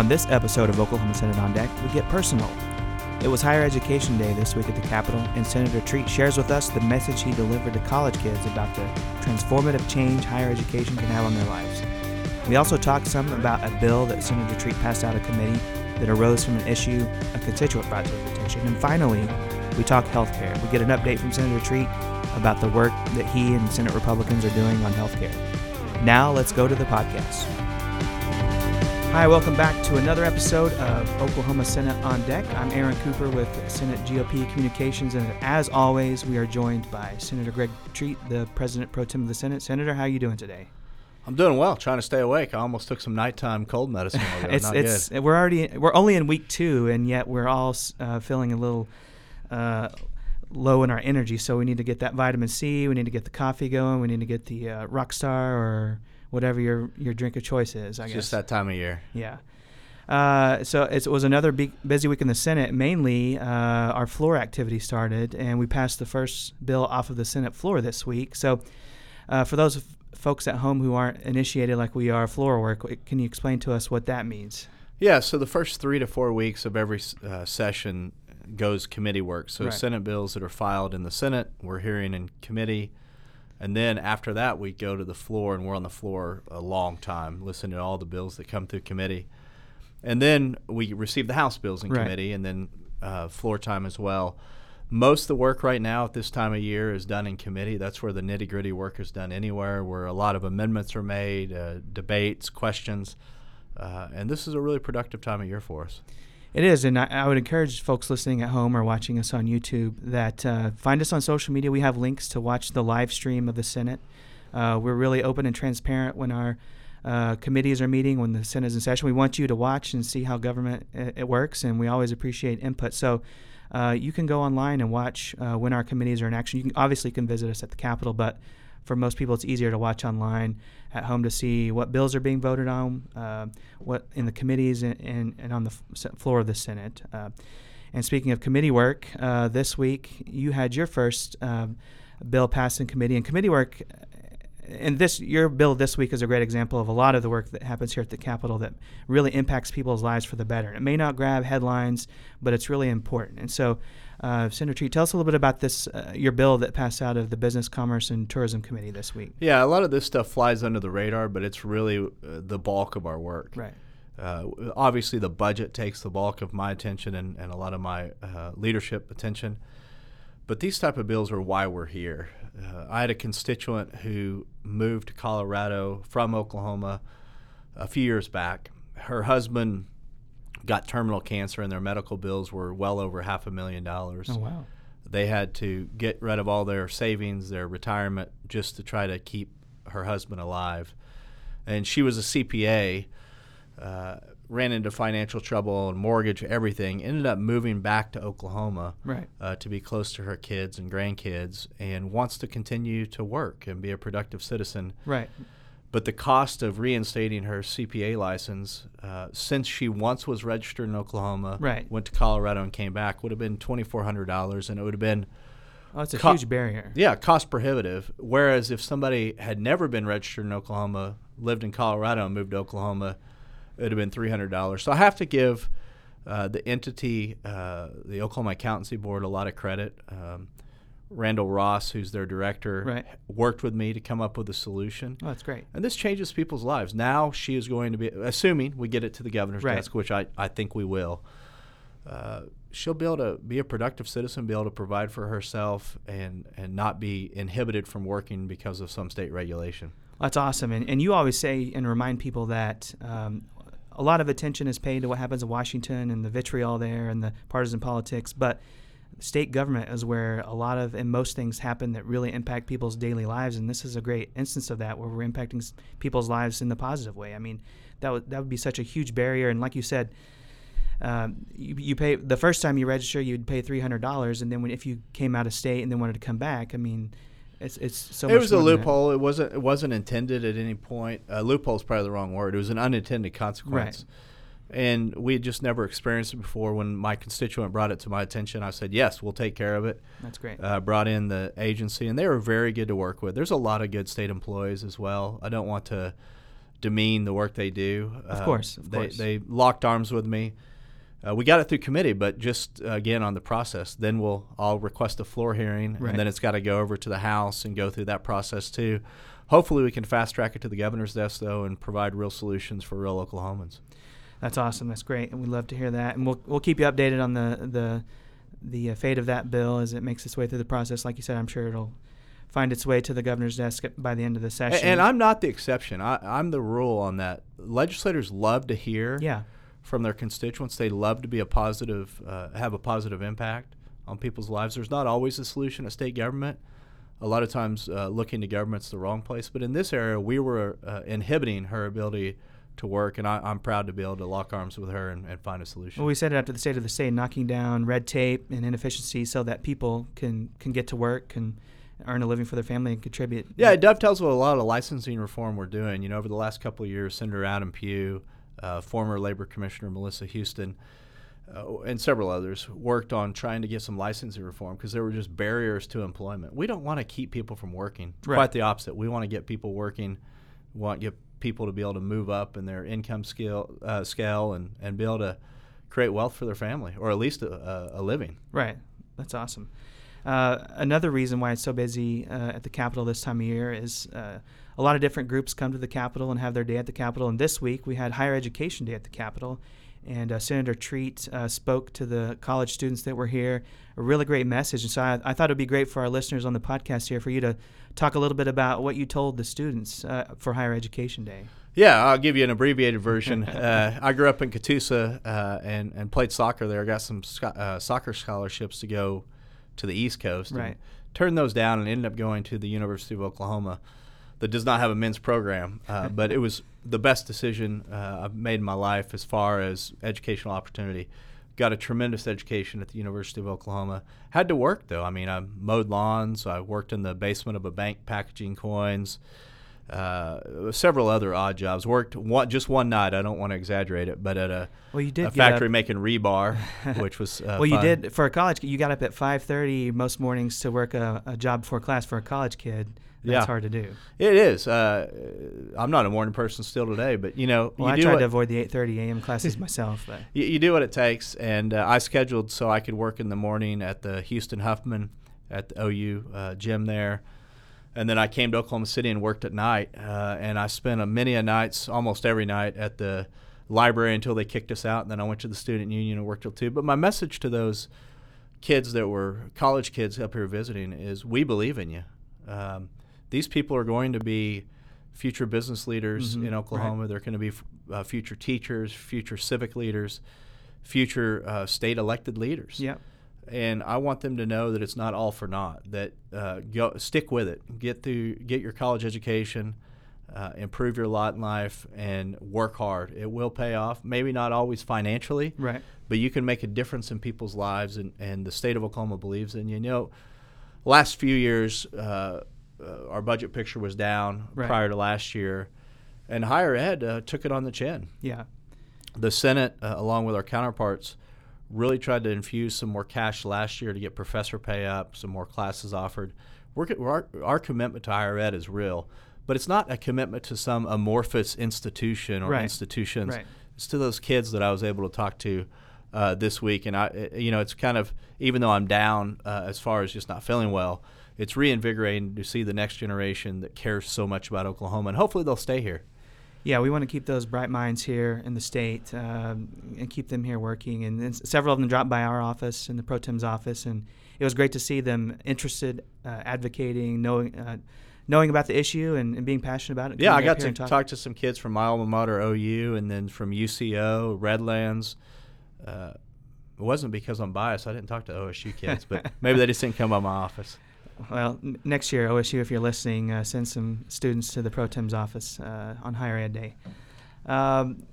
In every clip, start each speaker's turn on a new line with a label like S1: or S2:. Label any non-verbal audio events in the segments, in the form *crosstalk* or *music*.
S1: On this episode of Oklahoma Senate on Deck, we get personal. It was Higher Education Day this week at the Capitol, and Senator Treat shares with us the message he delivered to college kids about the transformative change higher education can have on their lives. We also talked some about a bill that Senator Treat passed out of committee that arose from an issue a constituent brought to his attention. And finally, we talk healthcare. We get an update from Senator Treat about the work that he and Senate Republicans are doing on healthcare. Now, let's go to the podcast. Hi, welcome back to another episode of Oklahoma Senate on Deck. I'm Aaron Cooper with Senate GOP Communications, and as always, we are joined by Senator Greg Treat, the President Pro Tem of the Senate. Senator, how are you doing today?
S2: I'm doing well, trying to stay awake. I almost took some nighttime cold medicine. *laughs*
S1: it's
S2: Not
S1: it's we're already we're only in week two, and yet we're all uh, feeling a little uh, low in our energy. So we need to get that vitamin C. We need to get the coffee going. We need to get the uh, Rockstar or whatever your your drink of choice is. I
S2: It's
S1: guess
S2: just that time of year.
S1: Yeah. Uh, so it was another big, busy week in the Senate. Mainly, uh, our floor activity started, and we passed the first bill off of the Senate floor this week. So, uh, for those f- folks at home who aren't initiated like we are, floor work, can you explain to us what that means?
S2: Yeah, so the first three to four weeks of every uh, session goes committee work. So
S1: Right.
S2: Senate bills that are filed in the Senate, we're hearing in committee. And then after that, we go to the floor, and we're on the floor a long time, listening to all the bills that come through committee. And then we receive the House bills in
S1: Right.
S2: committee, and then uh, floor time as well. Most of the work right now at this time of year is done in committee. That's where the nitty gritty work is done anywhere, where a lot of amendments are made, uh, debates, questions. Uh, and this is a really productive time of year for us.
S1: It is, and I, I would encourage folks listening at home or watching us on YouTube that uh, find us on social media. We have links to watch the live stream of the Senate. Uh, we're really open and transparent when our uh, committees are meeting, when the Senate is in session. We want you to watch and see how government uh, it works, and we always appreciate input. So uh, you can go online and watch uh, when our committees are in action. You can obviously can visit us at the Capitol, but for most people, it's easier to watch online at home to see what bills are being voted on, uh, what in the committees and, and, and on the f- floor of the Senate. Uh, and speaking of committee work, uh, this week you had your first um, bill passed in committee. And committee work, and this your bill this week is a great example of a lot of the work that happens here at the Capitol that really impacts people's lives for the better. It may not grab headlines, but it's really important. And so, uh, Senator Treat, tell us a little bit about this uh, your bill that passed out of the Business, Commerce, and Tourism Committee this week.
S2: Yeah, a lot of this stuff flies under the radar, but it's really uh, the bulk of our work.
S1: Right.
S2: Uh, obviously, the budget takes the bulk of my attention and, and a lot of my uh, leadership attention. But these type of bills are why we're here. Uh, I had a constituent who moved to Colorado from Oklahoma a few years back. Her husband got terminal cancer, and their medical bills were well over half a million dollars.
S1: Oh wow.
S2: They had to get rid of all their savings, their retirement, just to try to keep her husband alive. And she was a CPA, uh, ran into financial trouble and mortgage, everything. Ended up moving back to Oklahoma
S1: Right.
S2: uh, to be close to her kids and grandkids, and wants to continue to work and be a productive citizen.
S1: Right.
S2: But the cost of reinstating her CPA license, uh, since she once was registered in Oklahoma,
S1: Right.
S2: went to Colorado and came back, would have been twenty four hundred dollars, and it would have been
S1: Oh, it's a
S2: Co-
S1: huge barrier.
S2: yeah cost prohibitive. Whereas if somebody had never been registered in Oklahoma, lived in Colorado, and moved to Oklahoma, it would have been three hundred dollars. So I have to give uh, the entity, uh, the Oklahoma Accountancy Board, a lot of credit. Um, Randall Ross, who's their director,
S1: Right.
S2: worked with me to come up with a solution.
S1: Oh, that's great.
S2: And this changes people's lives. Now she is going to be, assuming we get it to the governor's
S1: Right.
S2: desk, which I, I think we will. Uh, she'll be able to be a productive citizen, be able to provide for herself, and and not be inhibited from working because of some state regulation.
S1: That's awesome. And, and you always say and remind people that um, a lot of attention is paid to what happens in Washington and the vitriol there and the partisan politics, but state government is where a lot of and most things happen that really impact people's daily lives. And this is a great instance of that where we're impacting people's lives in the positive way. I mean, that would, that would be such a huge barrier. And like you said, um, you, you pay the first time you register, you'd pay three hundred dollars, and then when if you came out of state and then wanted to come back, I mean, it's it's so.
S2: it was a
S1: more than that.
S2: loophole. It wasn't it wasn't intended at any point. Uh, loophole is probably the wrong word. It was an unintended consequence. Right. And we had just never experienced it before. When my constituent brought it to my attention, I said, "Yes, we'll take care of it."
S1: That's great.
S2: uh, brought in the agency, and they were very good to work with. There's a lot of good state employees as well. I don't want to demean the work they do.
S1: Of course, of
S2: they,
S1: course.
S2: They locked arms with me. Uh, we got it through committee, but just uh, again on the process. Then we'll I'll request a floor hearing,
S1: Right.
S2: and then it's got to go over to the House and go through that process too. Hopefully, we can fast track it to the governor's desk though, and provide real solutions for real Oklahomans.
S1: That's awesome. That's great, and we'd love to hear that. And we'll we'll keep you updated on the the the uh, fate of that bill as it makes its way through the process. Like you said, I'm sure it'll find its way to the governor's desk by the end of the session.
S2: And, I'm not the exception. I, I'm the rule on that. Legislators love to hear
S1: yeah,
S2: from their constituents. They love to be a positive, uh, have a positive impact on people's lives. There's not always a solution at state government. A lot of times, uh, looking to government's the wrong place. But in this area, we were uh, inhibiting her ability to work, and I, I'm proud to be able to lock arms with her and, and find a solution.
S1: well, we said it after the state of the state, knocking down red tape and inefficiency so that people can can get to work, can earn a living for their family, and contribute.
S2: Yeah, it dovetails with a lot of licensing reform we're doing. You know, over the last couple of years, Senator Adam Pugh, uh, former Labor Commissioner Melissa Houston, uh, and several others worked on trying to get some licensing reform because there were just barriers to employment. We don't want to keep people from working.
S1: Right.
S2: Quite the opposite. We want to get people working. We want to get people to be able to move up in their income scale, uh, scale and, and be able to create wealth for their family or at least a, a, a living.
S1: Right. That's awesome. Uh, another reason why it's so busy uh, at the Capitol this time of year is uh, a lot of different groups come to the Capitol and have their day at the Capitol. And this week we had Higher Education Day at the Capitol. And uh, Senator Treat uh, spoke to the college students that were here, a really great message. And so I, I thought it would be great for our listeners on the podcast here for you to talk a little bit about what you told the students uh, for Higher Education Day.
S2: Yeah, I'll give you an abbreviated version. *laughs* uh, I grew up in Catoosa uh, and and played soccer there. I got some sco- uh, soccer scholarships to go to the East Coast. and
S1: Right.
S2: Turned those down and ended up going to the University of Oklahoma, that does not have a men's program. Uh, *laughs* but it was the best decision uh, I've made in my life as far as educational opportunity. Got a tremendous education at the University of Oklahoma. Had to work though. I mean, I mowed lawns. I worked in the basement of a bank packaging coins uh, several other odd jobs. Worked one, just one night. I don't want to exaggerate it, but at a,
S1: Well, you did
S2: a factory
S1: up-
S2: making rebar, which was uh, *laughs*
S1: well, you
S2: fun.
S1: did for a college. You got up at five thirty most mornings to work a, a job before class for a college kid. That's
S2: Yeah.
S1: hard to do.
S2: It is. Uh, I'm not a morning person still today, but you know,
S1: Well,
S2: you
S1: I
S2: do
S1: tried
S2: what,
S1: to avoid the eight thirty a.m. classes myself. But *laughs*
S2: you, you do what it takes, and uh, I scheduled so I could work in the morning at the Huston Huffman at the OU uh, gym there. And then I came to Oklahoma City and worked at night, uh, and I spent a many a nights, almost every night, at the library until they kicked us out. And then I went to the student union and worked till two. But my message to those kids that were college kids up here visiting is: we believe in you. Um, these people are going to be future business leaders
S1: Mhm,
S2: in
S1: right.
S2: Oklahoma. They're going to be uh, future teachers, future civic leaders, future uh, state elected leaders
S1: yeah,
S2: and I want them to know that it's not all for naught. That uh, go stick with it, get through, get your college education, uh, improve your lot in life, and work hard. It will pay off. Maybe not always financially,
S1: right.
S2: but you can make a difference in people's lives, and, and the state of Oklahoma believes in you. You know, last few years, uh, uh, our budget picture was down
S1: Right.
S2: prior to last year, and higher ed uh, took it on the chin
S1: Yeah,
S2: the Senate, uh, along with our counterparts, really tried to infuse some more cash last year to get professor pay up, some more classes offered. We're, our, our commitment to higher ed is real, but it's not a commitment to some amorphous institution or
S1: Right.
S2: institutions.
S1: Right.
S2: It's to those kids that I was able to talk to uh, this week, and I, uh, you know, it's kind of even though I'm down uh, as far as just not feeling well, it's reinvigorating to see the next generation that cares so much about Oklahoma, and hopefully they'll stay here.
S1: Yeah. We want to keep those bright minds here in the state um, and keep them here working. And, s- several of them dropped by our office and the pro tem's office, and it was great to see them interested, uh, advocating, knowing. Uh, Knowing about the issue and, and being passionate about it.
S2: Yeah, I got to
S1: and
S2: talk. to some kids from my alma mater, OU, and then from UCO, Redlands. Uh, it wasn't because I'm biased. I didn't talk to OSU kids, but *laughs* maybe they just didn't come by my office.
S1: Well, n- next year, OSU, if you're listening, uh, send some students to the Pro Tem's office uh, on Higher Ed Day. Um,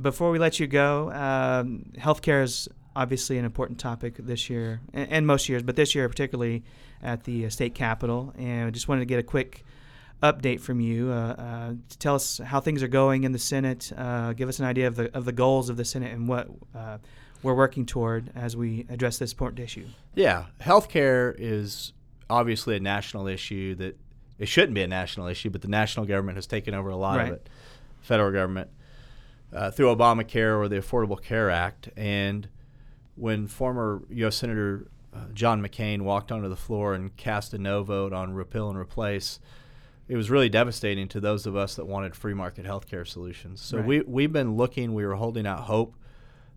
S1: before we let you go, um, healthcare is obviously an important topic this year, and, and most years, but this year particularly at the uh, state capitol. And I just wanted to get a quick update from you uh, uh, to tell us how things are going in the Senate. Give us an idea of the of the goals of the Senate and what we're working toward as we address this important issue.
S2: Yeah, healthcare is obviously a national issue that it shouldn't be a national issue, but the national government has taken over a lot
S1: Right.
S2: of it. federal government uh, through Obamacare or the Affordable Care Act. And when former U.S. Senator uh, John McCain walked onto the floor and cast a no vote on repeal and replace, it was really devastating to those of us that wanted free market health care solutions. So
S1: Right.
S2: we, we've been looking, we were holding out hope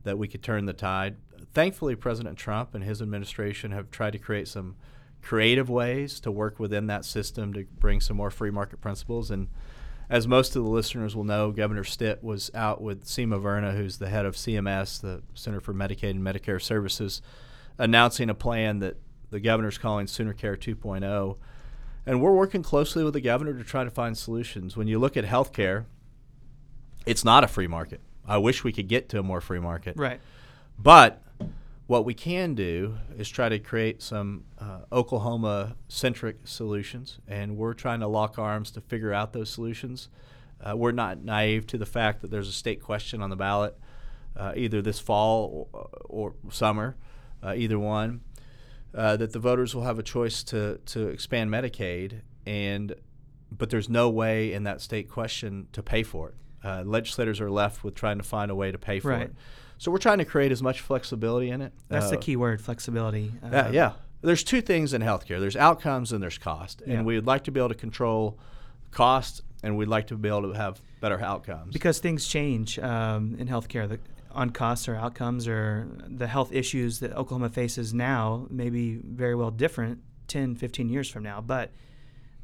S2: that we could turn the tide. Thankfully, President Trump and his administration have tried to create some creative ways to work within that system to bring some more free market principles. And as most of the listeners will know, Governor Stitt was out with Seema Verma, who's the head of CMS, the Center for Medicaid and Medicare Services, announcing a plan that the governor's calling SoonerCare 2.0. And we're working closely with the governor to try to find solutions. When you look at healthcare, it's not a free market. I wish we could get to a more free market.
S1: Right.
S2: But what we can do is try to create some uh, Oklahoma centric solutions, and we're trying to lock arms to figure out those solutions. Uh, we're not naive to the fact that there's a state question on the ballot uh, either this fall or, or summer, uh, either one, uh, that the voters will have a choice to, to expand Medicaid, and but there's no way in that state question to pay for it. Uh, legislators are left with trying to find a way to pay for
S1: Right.
S2: it. So we're trying to create as much flexibility in it.
S1: That's the
S2: Uh,
S1: key word, flexibility.
S2: yeah,
S1: Uh,
S2: yeah. There's two things in healthcare. There's outcomes and there's cost.
S1: Yeah.
S2: And we would like to be able to control cost and we'd like to be able to have better outcomes.
S1: Because things change um, in healthcare the, on costs or outcomes or the health issues that Oklahoma faces now may be very well different 10, 15 years from now. But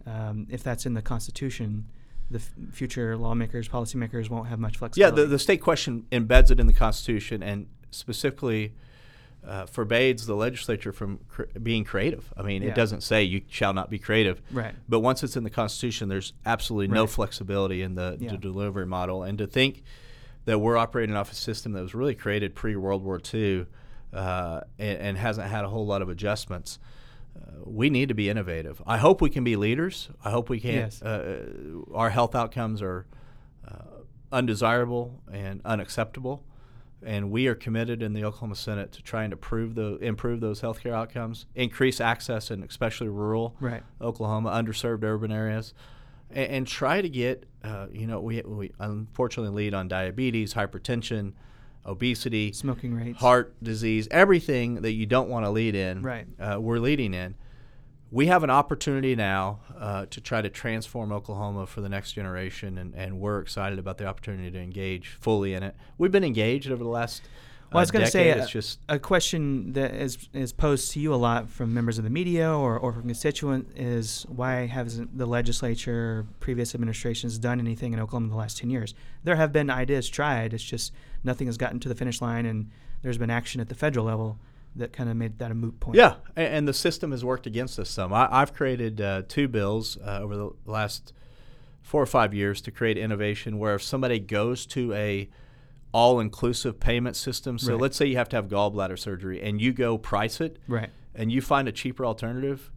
S1: um, if that's in the Constitution, the f- future lawmakers, policymakers won't have much flexibility.
S2: yeah, the, the state question embeds it in the Constitution and specifically uh, forbids the legislature from cr- being creative. I mean,
S1: Yeah.
S2: it doesn't say you shall not be creative.
S1: right.
S2: But once it's in the Constitution, there's absolutely no
S1: Right.
S2: flexibility in the,
S1: Yeah.
S2: the delivery model. And to think that we're operating off a system that was really created pre World War II uh, and, and hasn't had a whole lot of adjustments, we need to be innovative. I hope we can be leaders. I hope we can.
S1: Yes.
S2: Uh, our health outcomes are uh, undesirable and unacceptable. And we are committed in the Oklahoma Senate to trying to prove the, improve those healthcare outcomes, increase access in especially rural
S1: Right.
S2: Oklahoma, underserved urban areas, and, and try to get, uh, you know, we, we unfortunately lead on diabetes, hypertension, obesity,
S1: Smoking rates.
S2: heart disease, everything that you don't want to lead in.
S1: Right.
S2: Uh, we're leading in. We have an opportunity now uh, to try to transform Oklahoma for the next generation, and, and we're excited about the opportunity to engage fully in it. We've been engaged over the last.
S1: Well, I was going to say
S2: decade.
S1: a,
S2: it's just
S1: a question that is is posed to you a lot from members of the media or, or from constituents is why hasn't the legislature, or previous administrations done anything in Oklahoma in the last ten years? There have been ideas tried. It's just nothing has gotten to the finish line, and there's been action at the federal level that kind of made that a moot point.
S2: Yeah, and, and the system has worked against us some. I, I've created uh, two bills uh, over the last four or five years to create innovation where if somebody goes to a all-inclusive payment system, so
S1: Right.
S2: let's say you have to have gallbladder surgery and you go price it
S1: Right.
S2: and you find a cheaper alternative,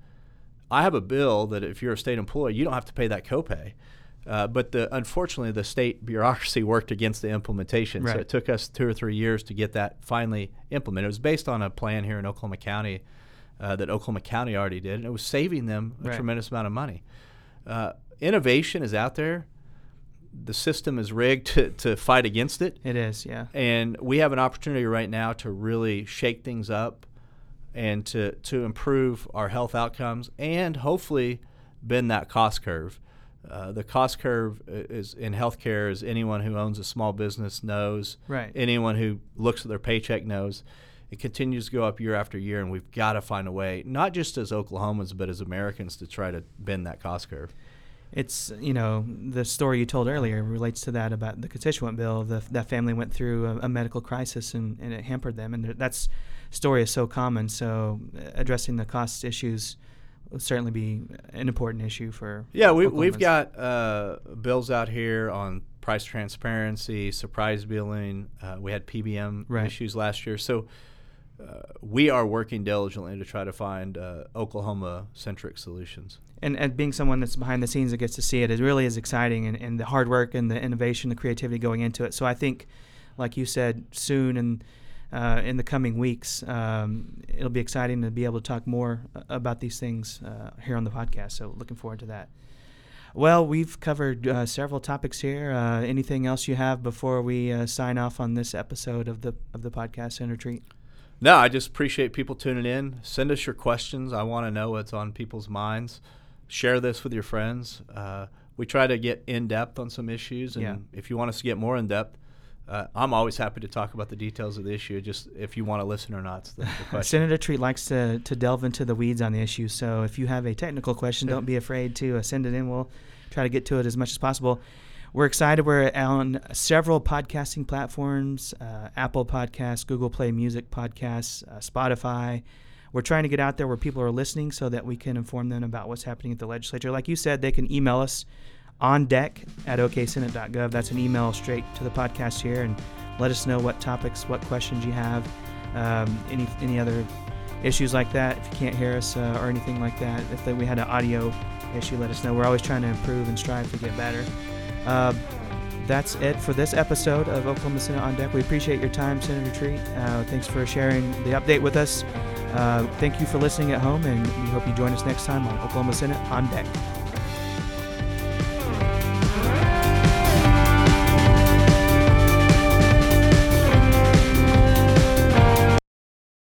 S2: I have a bill that if you're a state employee, you don't have to pay that copay. Uh, but the unfortunately, the state bureaucracy *laughs* worked against the implementation, so it took us two or three years to get that finally implemented. It was based on a plan here in Oklahoma County uh, that Oklahoma County already did, and it was saving them a
S1: Right.
S2: tremendous amount of money. Uh, innovation is out there. The system is rigged to, to fight against it.
S1: It is. Yeah.
S2: And we have an opportunity right now to really shake things up and to, to improve our health outcomes and hopefully bend that cost curve. Uh, the cost curve is in healthcare, as anyone who owns a small business knows,
S1: Right.
S2: anyone who looks at their paycheck knows. It continues to go up year after year, and we've got to find a way, not just as Oklahomans, but as Americans, to try to bend that cost curve.
S1: It's you know the story you told earlier relates to that about the constituent bill. The, that family went through a, a medical crisis and, and it hampered them, and th- that's story is so common. So uh, addressing the cost issues will certainly be an important issue for
S2: Yeah, we, we've got uh, bills out here on price transparency, surprise billing. Uh, we had PBM
S1: Right.
S2: issues last year. So uh, we are working diligently to try to find uh, Oklahoma centric solutions.
S1: And, and being someone that's behind the scenes that gets to see it, it really is exciting and, and the hard work and the innovation, the creativity going into it. So I think, like you said, soon and uh, in the coming weeks, um, it'll be exciting to be able to talk more uh, about these things uh, here on the podcast. So looking forward to that. Well, we've covered uh, several topics here. Uh, anything else you have before we uh, sign off on this episode of the of the podcast Senator Treat?
S2: No, I just appreciate people tuning in. Send us your questions. I want to know what's on people's minds. Share this with your friends. Uh, we try to get in depth on some issues, and
S1: Yeah.
S2: if you want us to get more in depth, uh, I'm always happy to talk about the details of the issue. Just if you want to listen or not, the, the. *laughs*
S1: Senator Treat likes to, to delve into the weeds on the issue. So if you have a technical question, don't be afraid to uh, send it in. We'll try to get to it as much as possible. We're excited. We're on several podcasting platforms uh, Apple Podcasts, Google Play Music Podcasts, uh, Spotify. We're trying to get out there where people are listening so that we can inform them about what's happening at the legislature. Like you said, they can email us on deck at oksenate.gov. That's an email straight to the podcast here and let us know what topics, what questions you have, um, any any other issues like that. If you can't hear us uh, or anything like that, if we had an audio issue, let us know. We're always trying to improve and strive to get better. Uh, that's it for this episode of Oklahoma Senate on Deck. We appreciate your time, Senator Treat. Uh, thanks for sharing the update with us. Uh, thank you for listening at home, and we hope you join us next time on Oklahoma Senate on Deck.